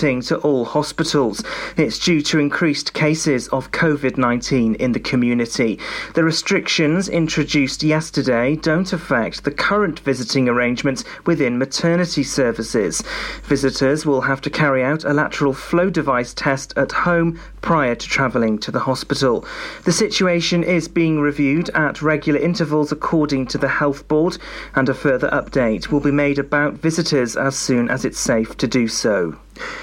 to all hospitals. It's due to increased cases of COVID 19 in the community. The restrictions introduced yesterday don't affect the current visiting arrangements within maternity services. Visitors will have to carry out a lateral flow device test at home prior to travelling to the hospital. The situation is being reviewed at regular intervals according to the Health Board, and a further update will be made about visitors as soon as it's safe to do so.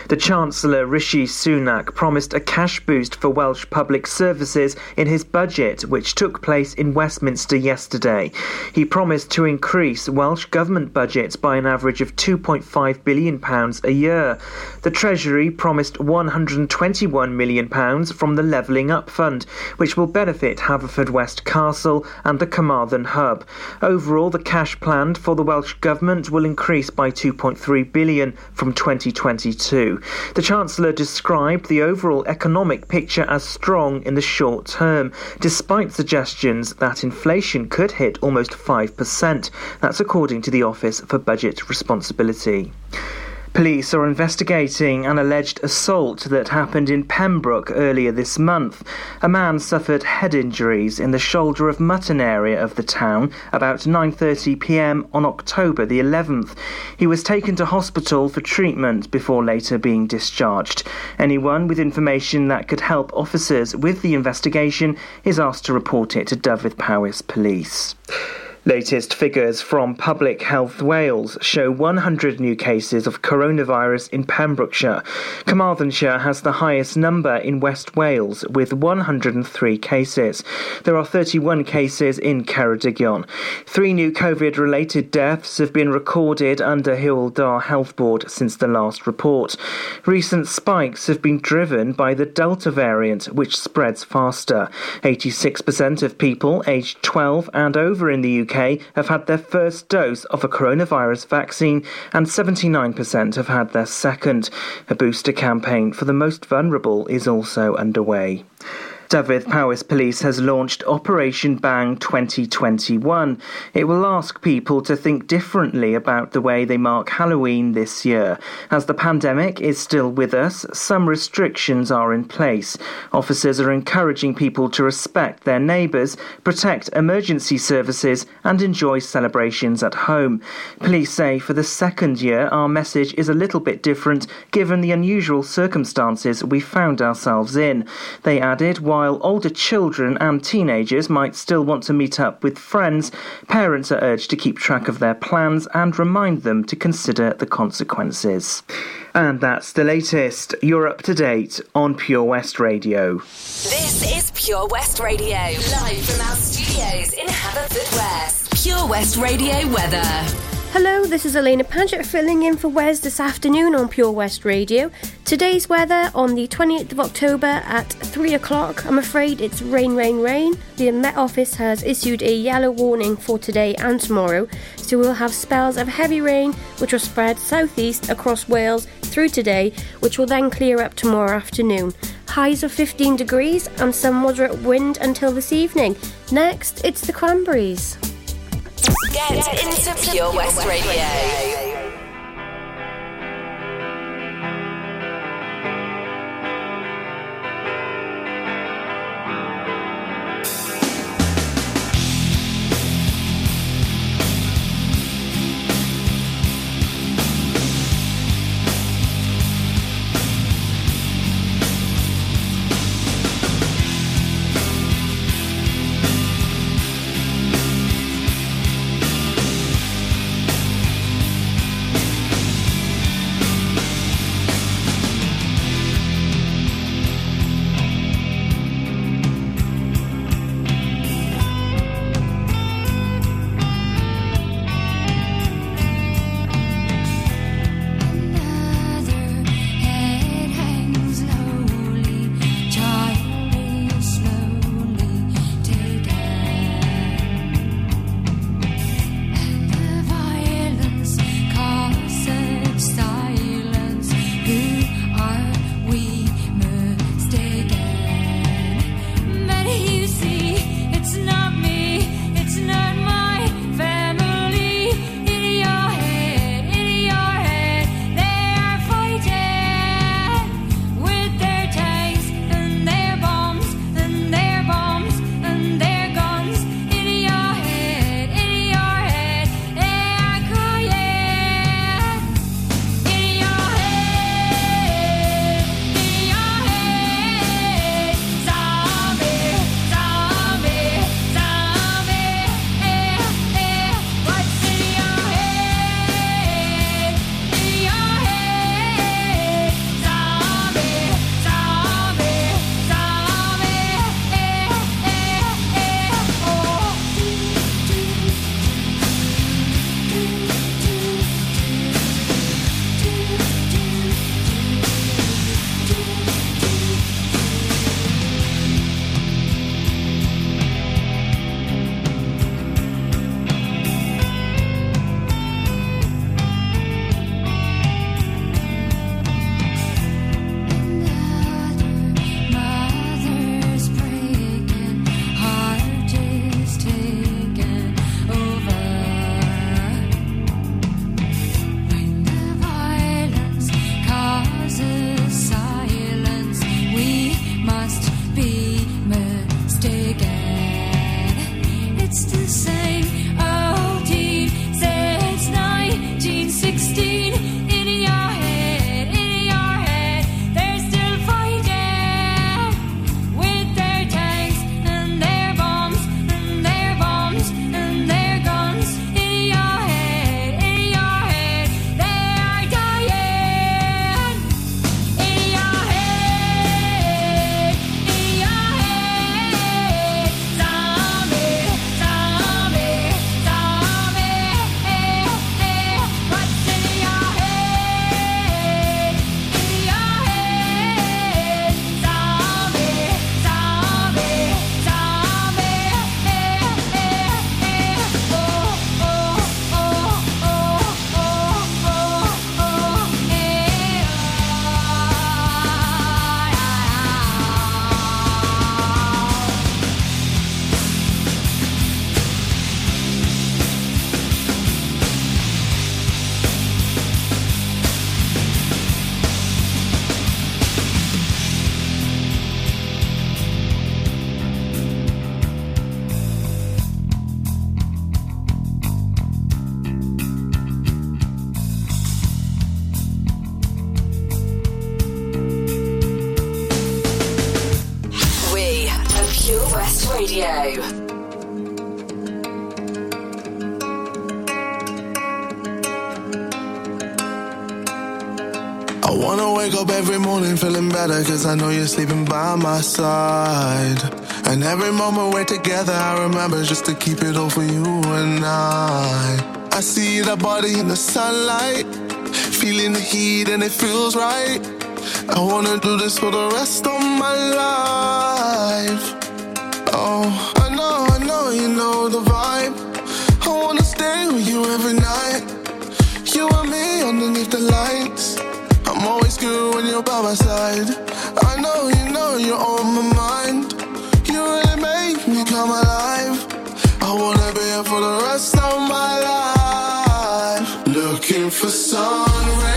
The Chancellor Rishi Sunak promised a cash boost for Welsh public services in his budget, which took place in Westminster yesterday. He promised to increase Welsh government budgets by an average of £2.5 billion a year. The Treasury promised £121 million from the Levelling Up Fund, which will benefit Haverfordwest Castle and the Carmarthen Hub. Overall, the cash planned for the Welsh Government will increase by £2.3 billion from 2022. The Chancellor described the overall economic picture as strong in the short term, despite suggestions that inflation could hit almost 5%. That's according to the Office for Budget Responsibility. Police are investigating an alleged assault that happened in Pembroke earlier this month. A man suffered head injuries in the shoulder of mutton area of the town about 9:30 p.m. on October the 11th. He was taken to hospital for treatment before later being discharged. Anyone with information that could help officers with the investigation is asked to report it to Dyfed-Powys Police. Latest figures from Public Health Wales show 100 new cases of coronavirus in Pembrokeshire. Carmarthenshire has the highest number in West Wales with 103 cases. There are 31 cases in Ceredigion. Three new COVID related deaths have been recorded under Hywel Health Board since the last report. Recent spikes have been driven by the Delta variant, which spreads faster. 86% of people aged 12 and over in the UK have had their first dose of a coronavirus vaccine, and 79% have had their second. A booster campaign for the most vulnerable is also underway. Dyfed-Powys Police has launched Operation Bang 2021. It will ask people to think differently about the way they mark Halloween this year. As the pandemic is still with us, some restrictions are in place. Officers are encouraging people to respect their neighbours, protect emergency services, and enjoy celebrations at home. Police say for the second year, our message is a little bit different given the unusual circumstances we found ourselves in. They added, while older children and teenagers might still want to meet up with friends, parents are urged to keep track of their plans and remind them to consider the consequences. And that's the latest. You're up to date on Pure West Radio. This is Pure West Radio, live from our studios in Haverfordwest. Pure West Radio weather. Hello, this is Alaina Paget filling in for Wes this afternoon on Pure West Radio. Today's weather on the 28th of October at 3 o'clock. I'm afraid it's rain, rain, rain. The Met Office has issued a yellow warning for today and tomorrow, so we'll have spells of heavy rain which will spread southeast across Wales through today, which will then clear up tomorrow afternoon. Highs of 15 degrees and some moderate wind until this evening. Next, it's the Cranberries. Get, into, Pure West Radio. Better cause I know you're sleeping by my side. And every moment we're together, I remember just to keep it all for you and I. I see that body in the sunlight, feeling the heat and it feels right. I wanna do this for the rest of my life. Oh, I know, I know you know the vibe. I wanna stay with you every night. You and me underneath the lights. I'm always good when you're by my side. I know you know you're on my mind. You really me come alive. I wanna be here for the rest of my life. Looking for sun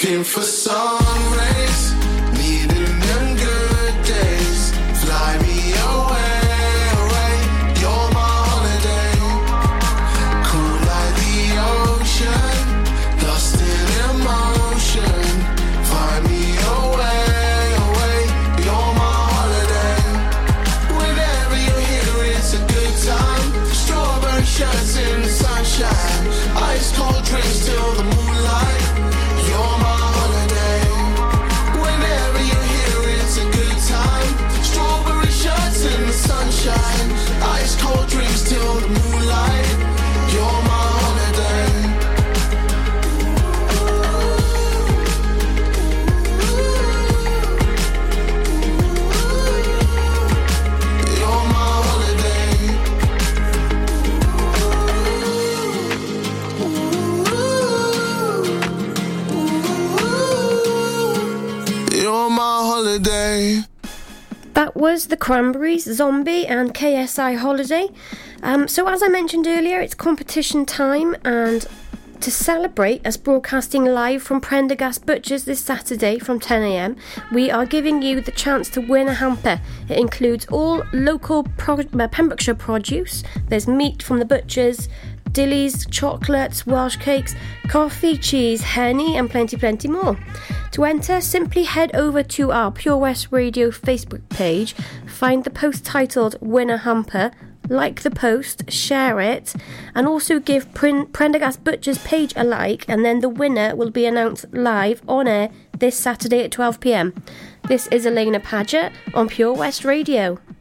Looking for sun rays, was the Cranberries, Zombie, and KSI Holiday. Um, so, as I mentioned earlier, it's competition time, and to celebrate us broadcasting live from Prendergast Butchers this Saturday from 10am, we are giving you the chance to win a hamper. It includes all local pro- uh, Pembrokeshire produce. There's meat from the butchers, dillies, chocolates, Welsh cakes, coffee, cheese, honey, and plenty, plenty more. To enter, simply head over to our Pure West Radio Facebook page, find the post titled Winner Hamper, like the post, share it, and also give Pren- Prendergast Butcher's page a like, and then the winner will be announced live on air this Saturday at 12pm. This is Alaina Paget on Pure West Radio.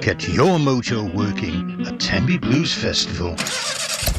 Get your mojo working at Tenby Blues Festival.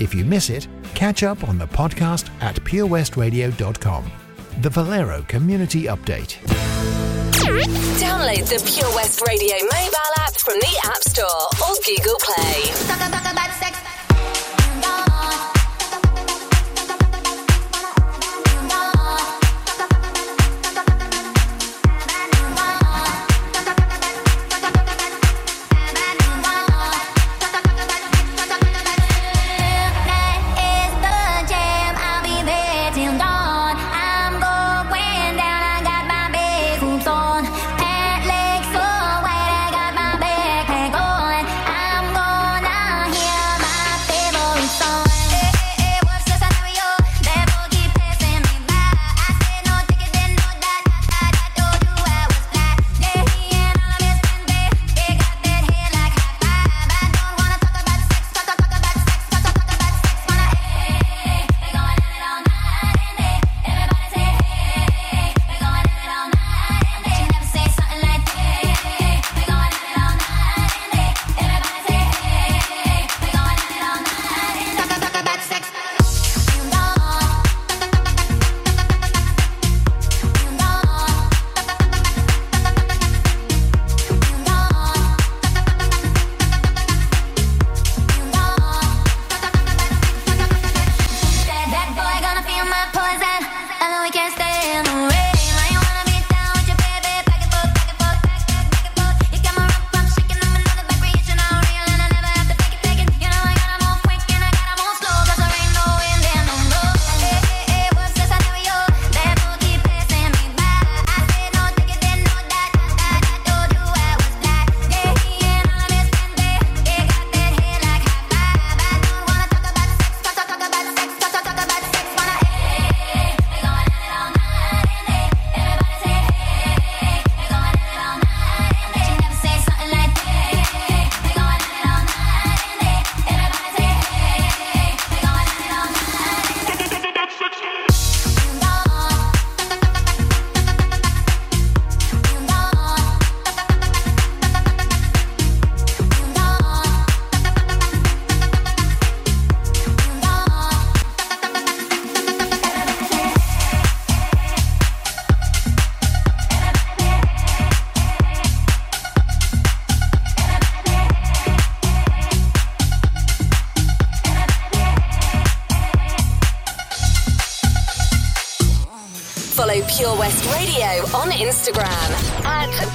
If you miss it, catch up on the podcast at purewestradio.com. The Valero Community Update. Download the Pure West Radio mobile app from the App Store or Google Play.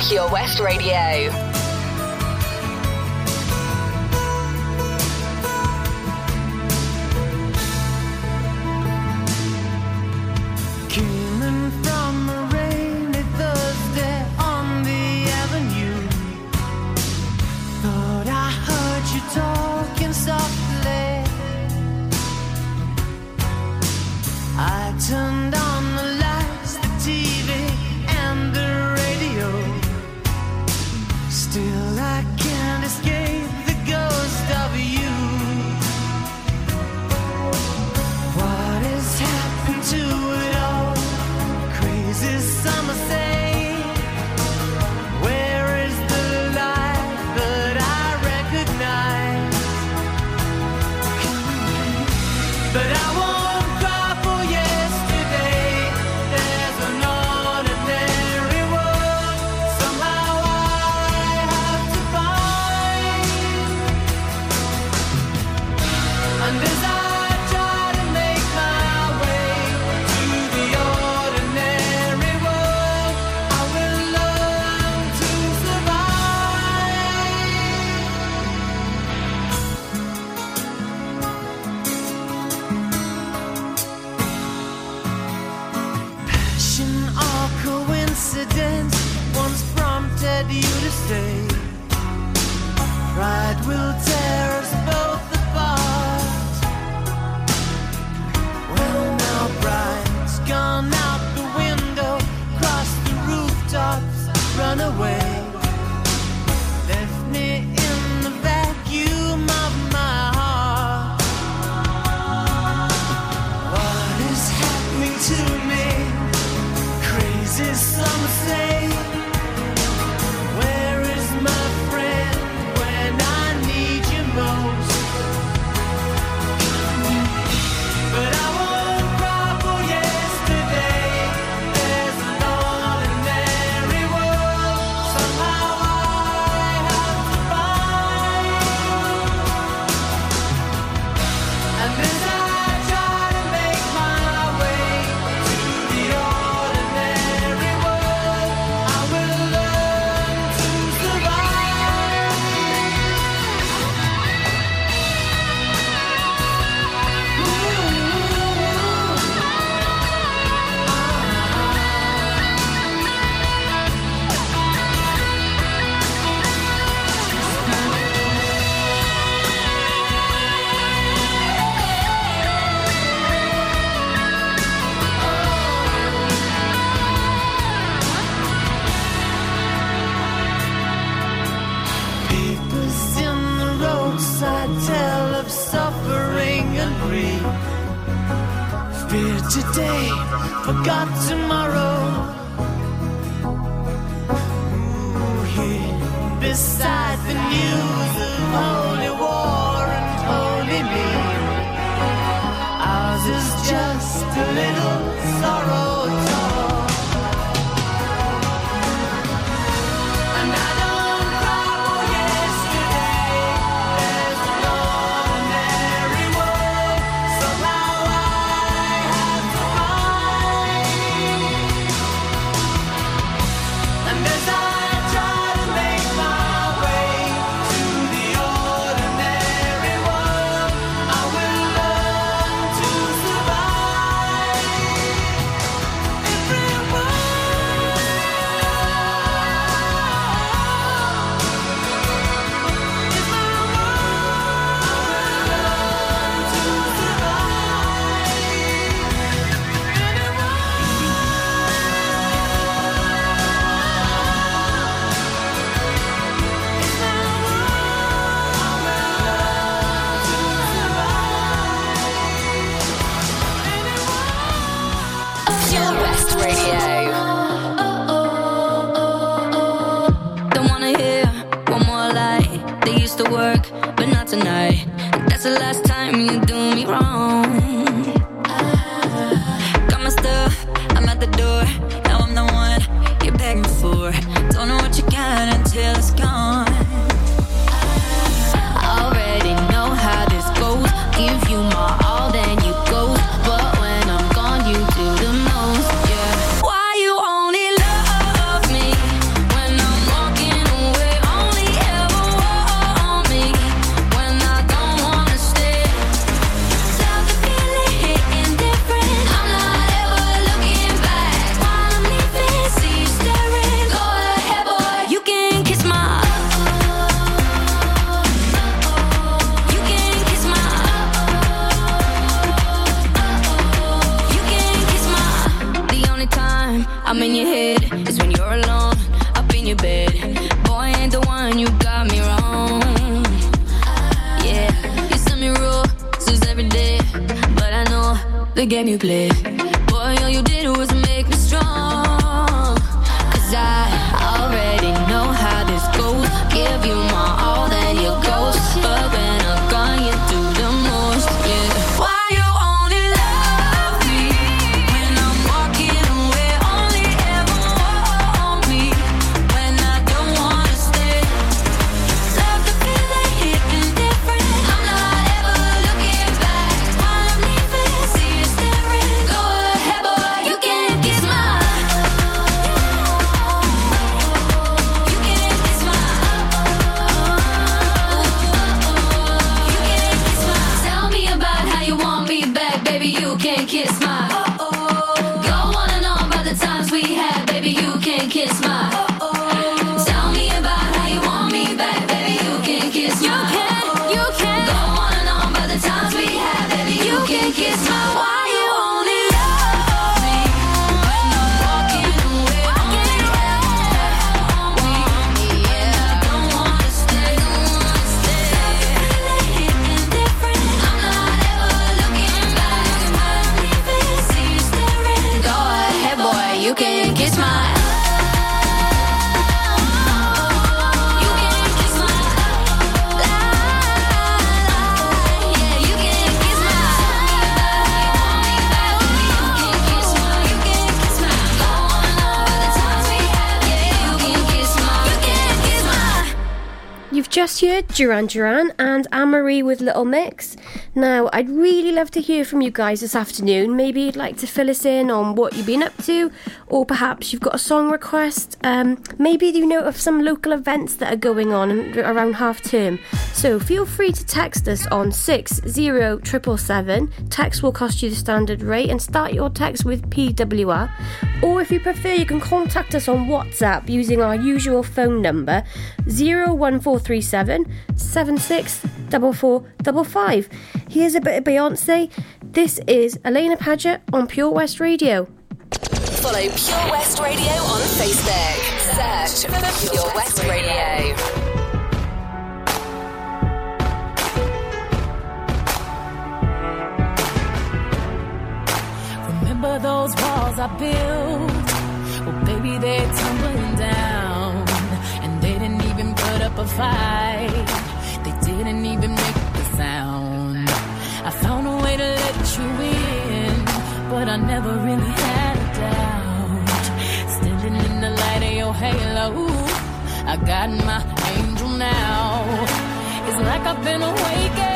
Pure West Radio. Just heard Duran Duran and Anne Marie with Little Mix. Now, I'd really love to hear from you guys this afternoon. Maybe you'd like to fill us in on what you've been up to, or perhaps you've got a song request. Um, maybe you know of some local events that are going on around half term. So feel free to text us on 60777. Text will cost you the standard rate and start your text with PWR. Or if you prefer, you can contact us on WhatsApp using our usual phone number 01437 764455. Here's a bit of Beyonce. This is Alaina Paget on Pure West Radio. Follow Pure West Radio on Facebook. Search for Pure West Radio. Remember those walls I built. Well, baby, they're tumbling down. And they didn't even put up a fight. They didn't even make the sound. I found a way to let you in, but I never really I got my angel now. It's like I've been awakened.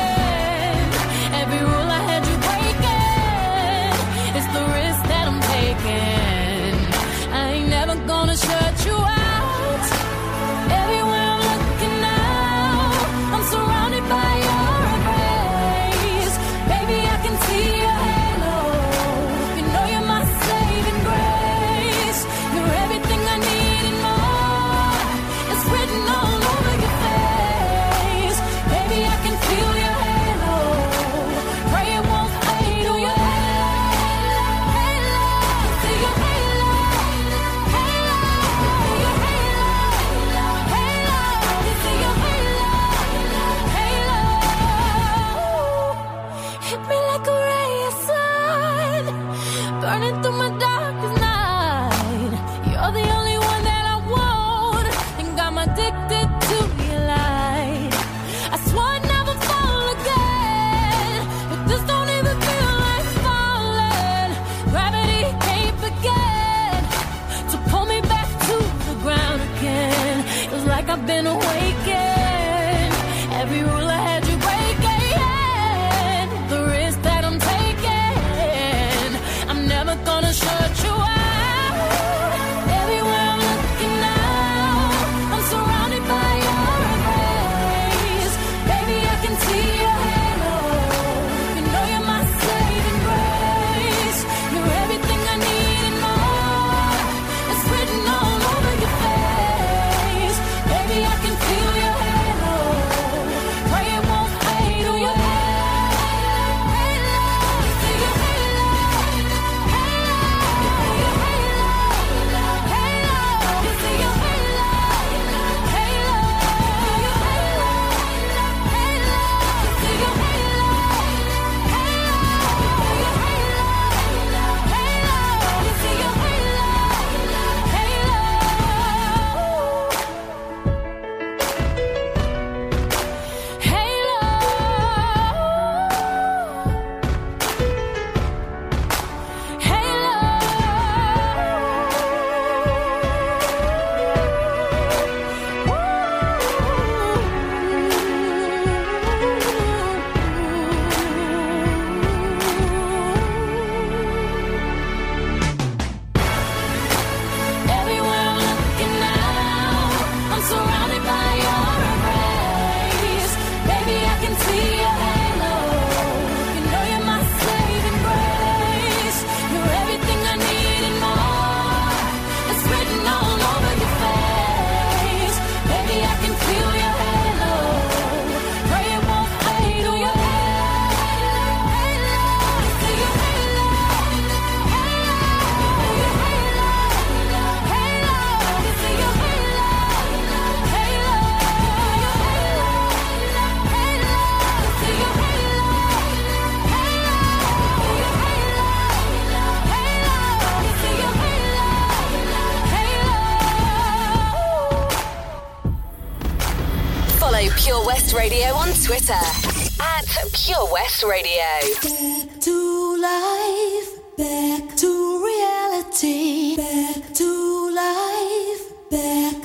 Follow Pure West Radio on Twitter at Pure West Radio. Back to life, back to reality, back to life, back.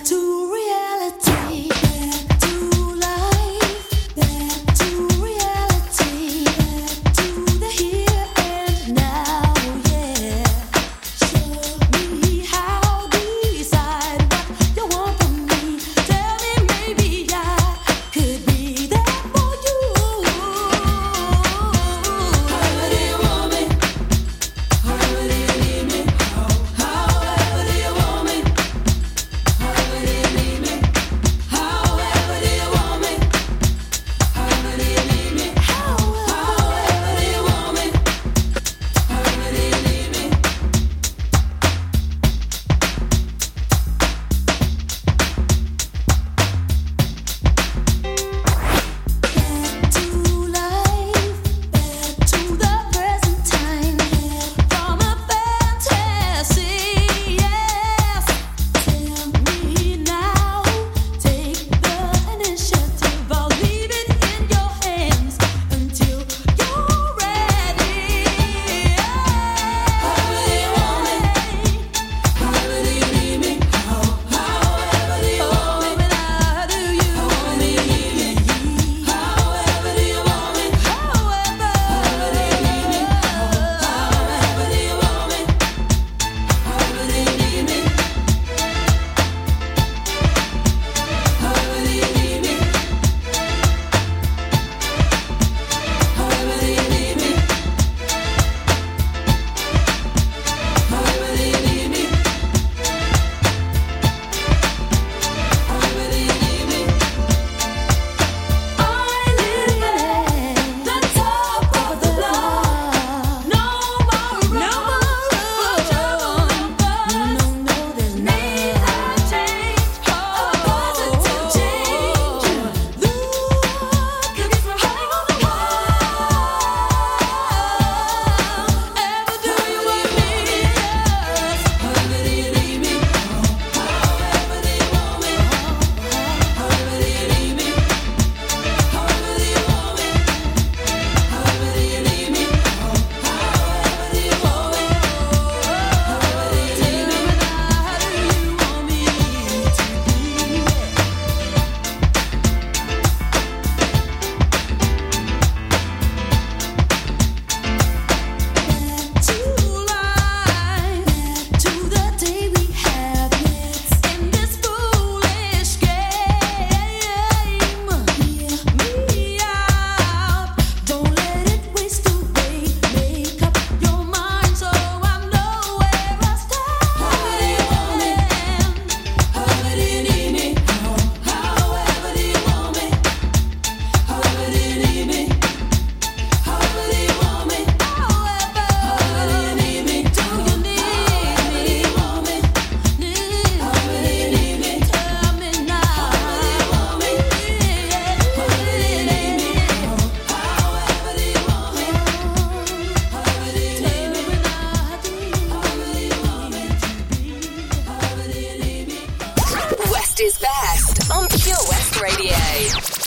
Friday.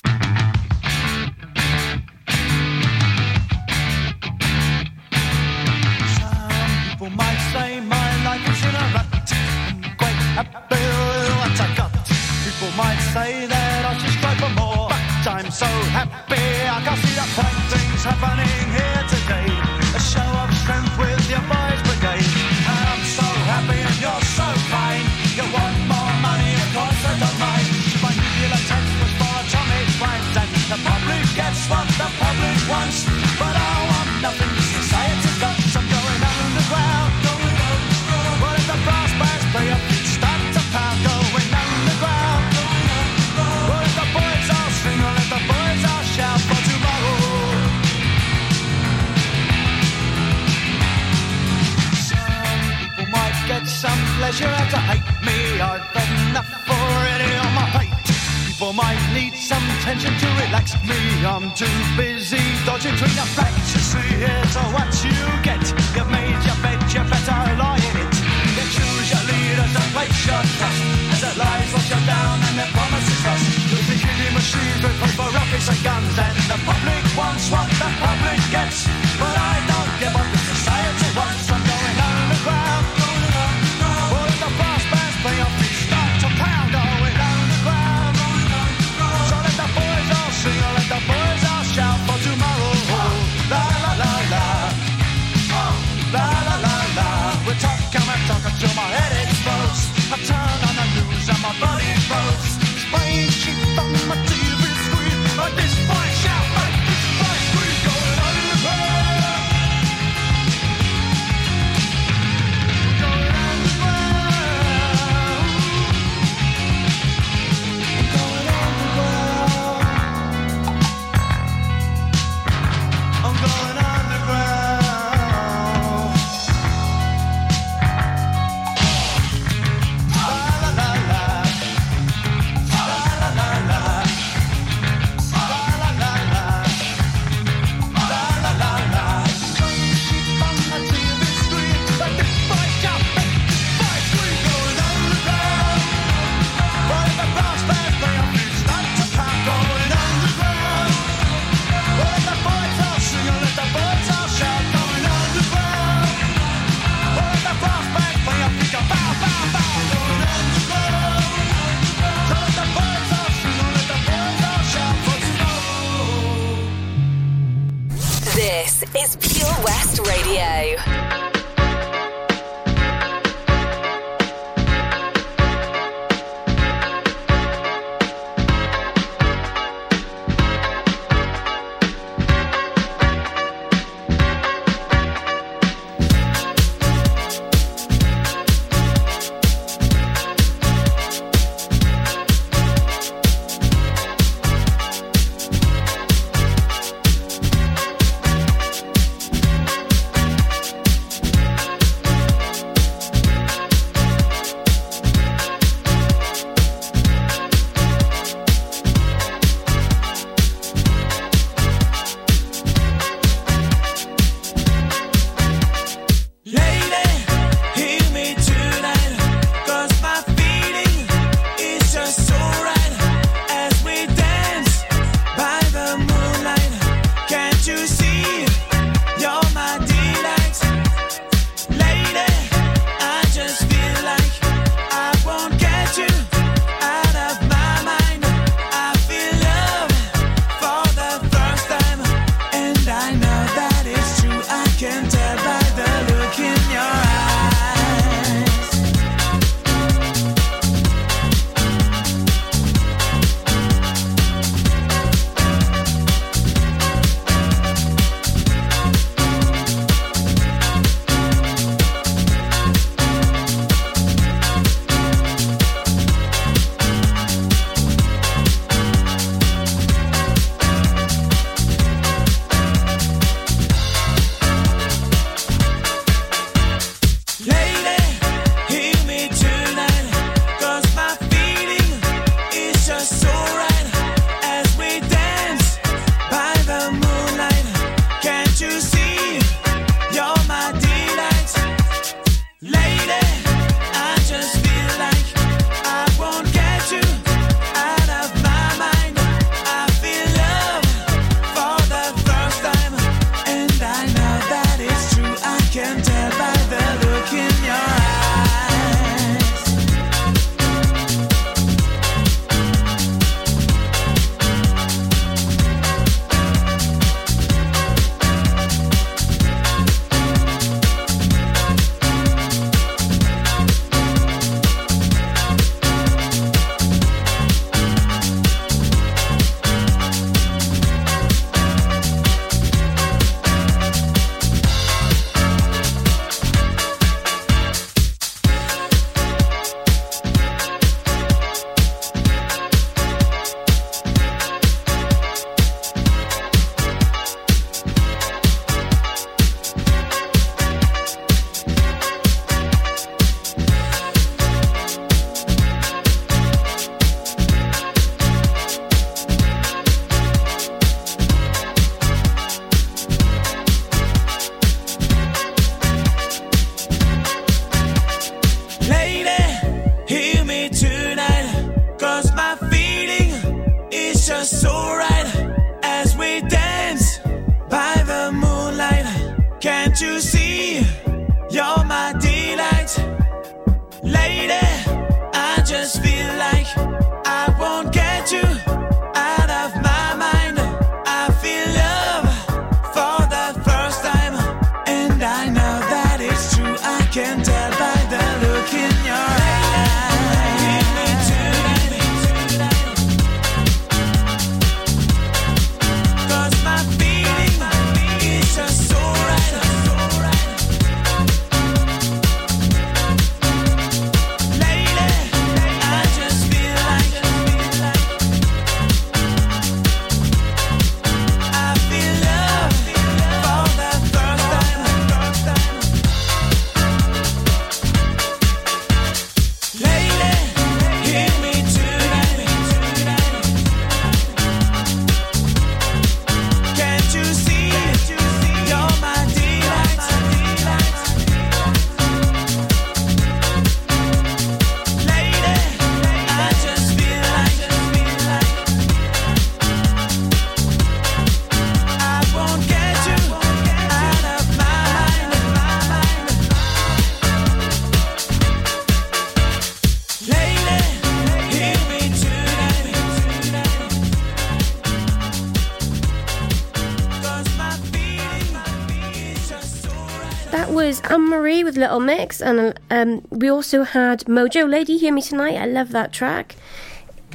Little Mix, and um, we also had Modjo Lady Hear Me Tonight. I love that track.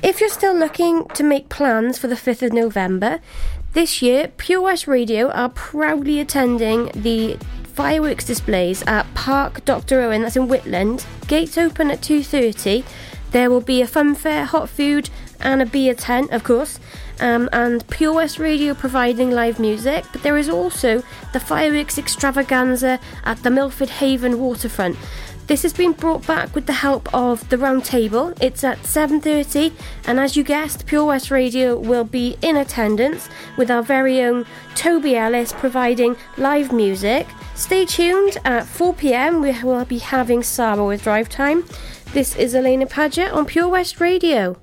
If you're still looking to make plans for the 5th of November, this year Pure West Radio are proudly attending the fireworks displays at Park Dr. Owen, that's in Whitland. Gates open at 2.30. There will be a fun fair, hot food, and a beer tent, of course. Um, and Pure West Radio providing live music, but there is also the fireworks extravaganza at the Milford Haven waterfront. This has been brought back with the help of the Round Table. It's at 7:30, and as you guessed, Pure West Radio will be in attendance with our very own Toby Ellis providing live music. Stay tuned at 4 pm. We will be having Sarah with Drive Time. This is Alaina Paget on Pure West Radio.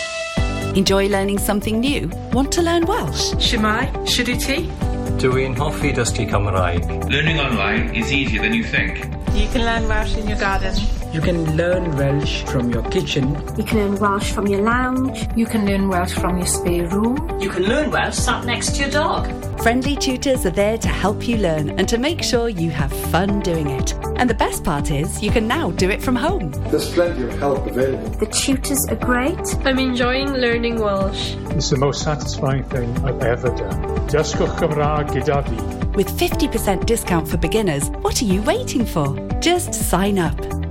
Enjoy learning something new? Want to learn Welsh? Shemai, Shuduti. Dwi'n hoffi dysgu Cymraeg. Learning online is easier than you think. You can learn Welsh in your garden. You can learn Welsh from your kitchen. You can learn Welsh from your lounge. You can learn Welsh from your spare room. You can learn Welsh sat next to your dog. Friendly tutors are there to help you learn and to make sure you have fun doing it. And the best part is, you can now do it from home. There's plenty of help available. The tutors are great. I'm enjoying learning Welsh. It's the most satisfying thing I've ever done. Dysgwch gyda fi. With 50% discount for beginners, what are you waiting for? Just sign up.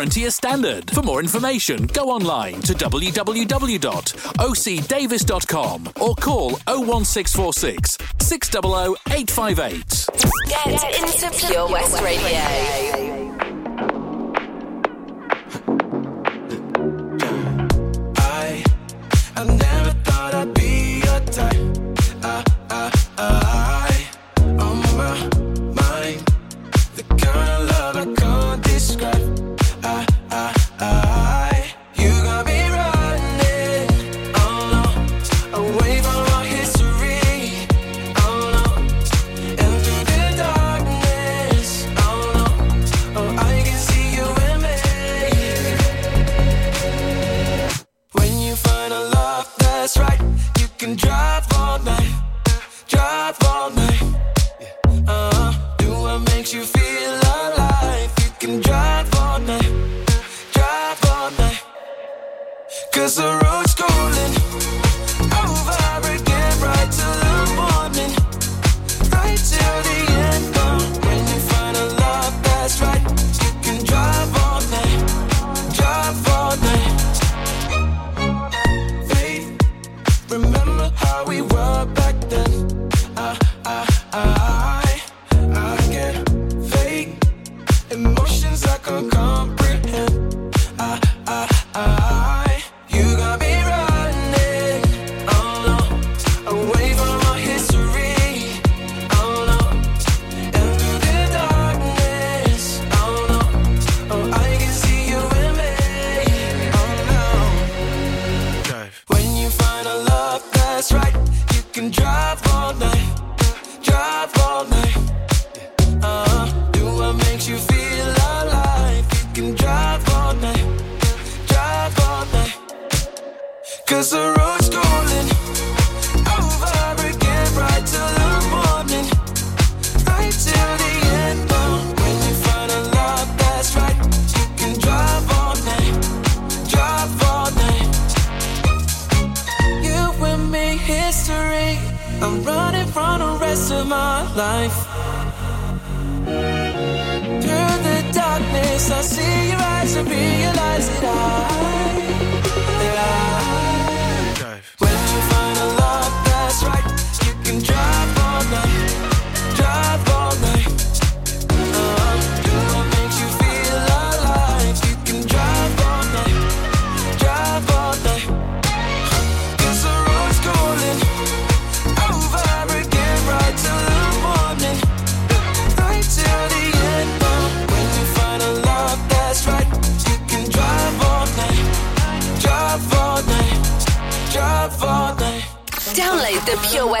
as standard. For more information, go online to www.ocdavis.com or call 01646 600 858. Get into Pure West Radio. I, I never thought I'd be your type.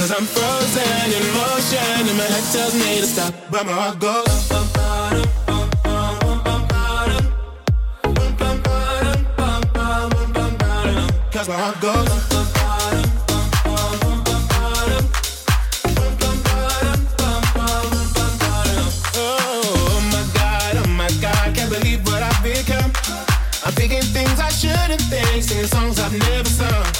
Cause I'm frozen in motion, and my head tells me to stop, but my heart goes. Cause my heart goes. Oh, oh my god, oh my god, can't believe what I've become. I'm thinking things I shouldn't think, singing songs I've never sung.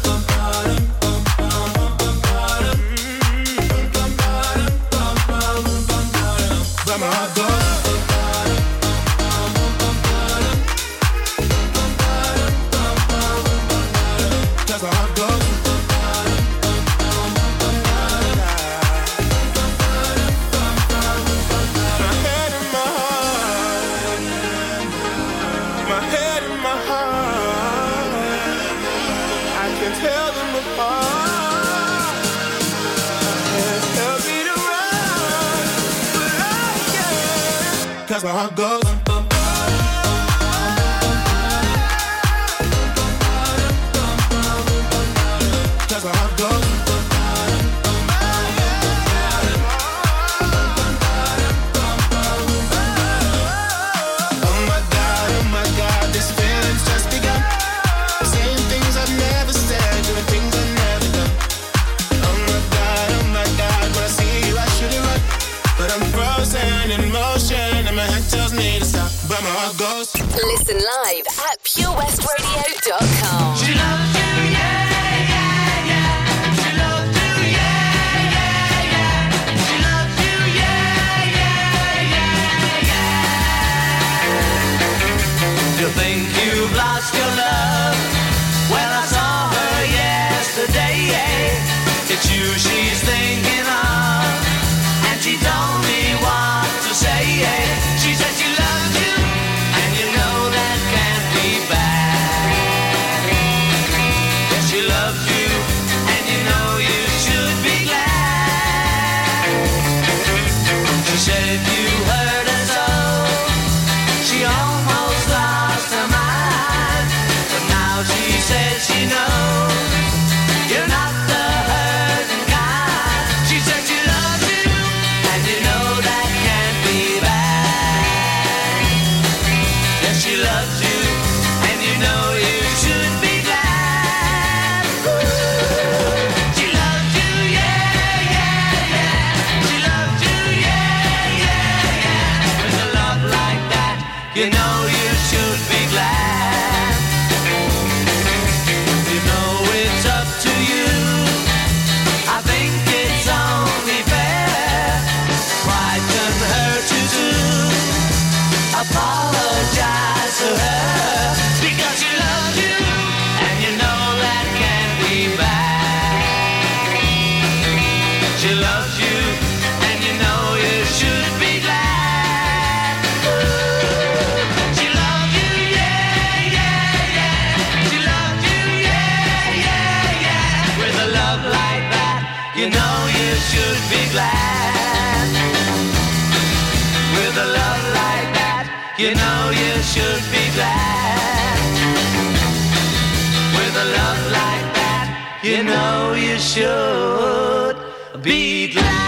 Goes. Should be glad.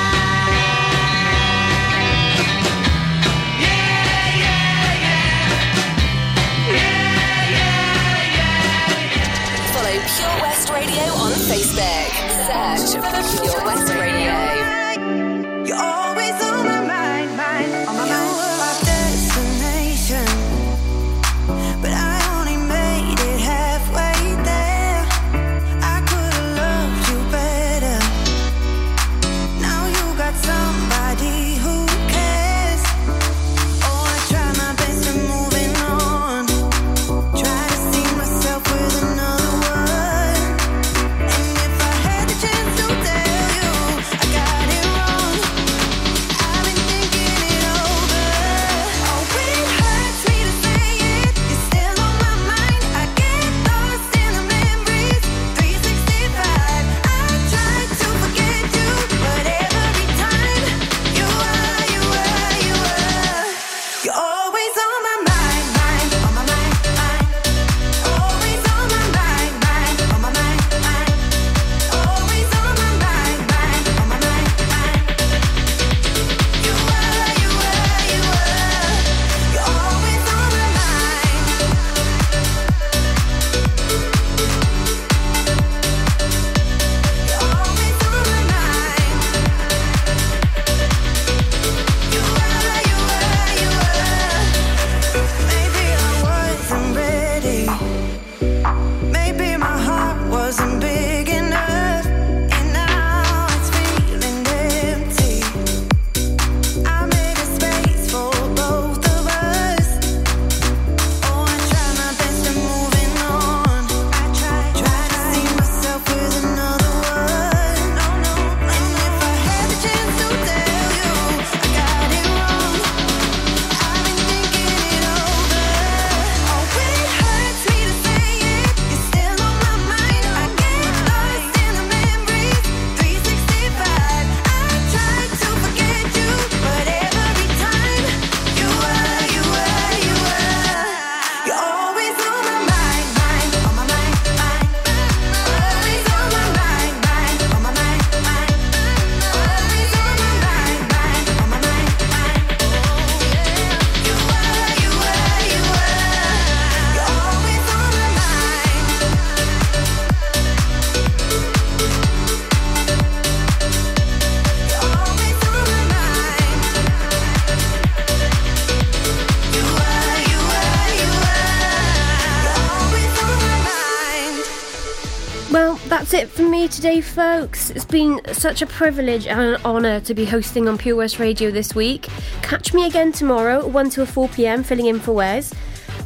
Today, folks. It's been such a privilege and an honour to be hosting on Pure West Radio this week. Catch me again tomorrow, 1 till 4 pm, filling in for Wes,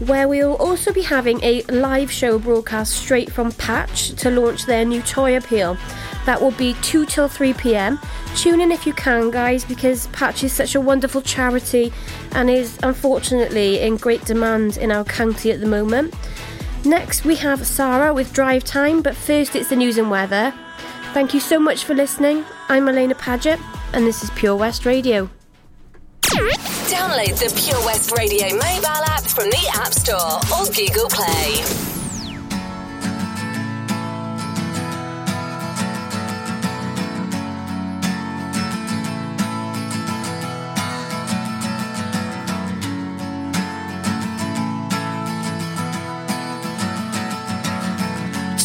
where we will also be having a live show broadcast straight from Patch to launch their new toy appeal. That will be 2 till 3 pm. Tune in if you can, guys, because Patch is such a wonderful charity and is unfortunately in great demand in our county at the moment. Next, we have Sarah with Drive Time, but first, it's the news and weather. Thank you so much for listening. I'm Alaina Paget, and this is Pure West Radio. Download the Pure West Radio mobile app from the App Store or Google Play.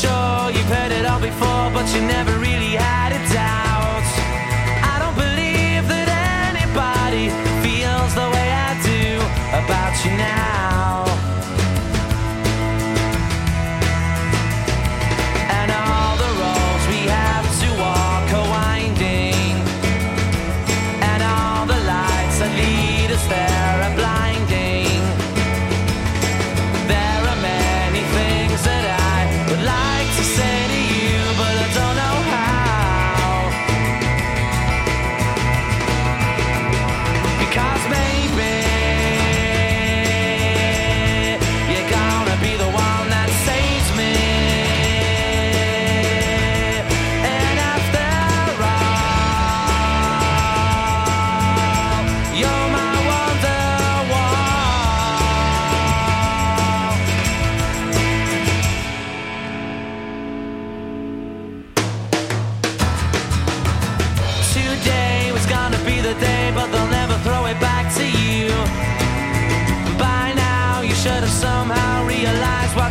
Sure you've heard it all before, but you never really had a doubt.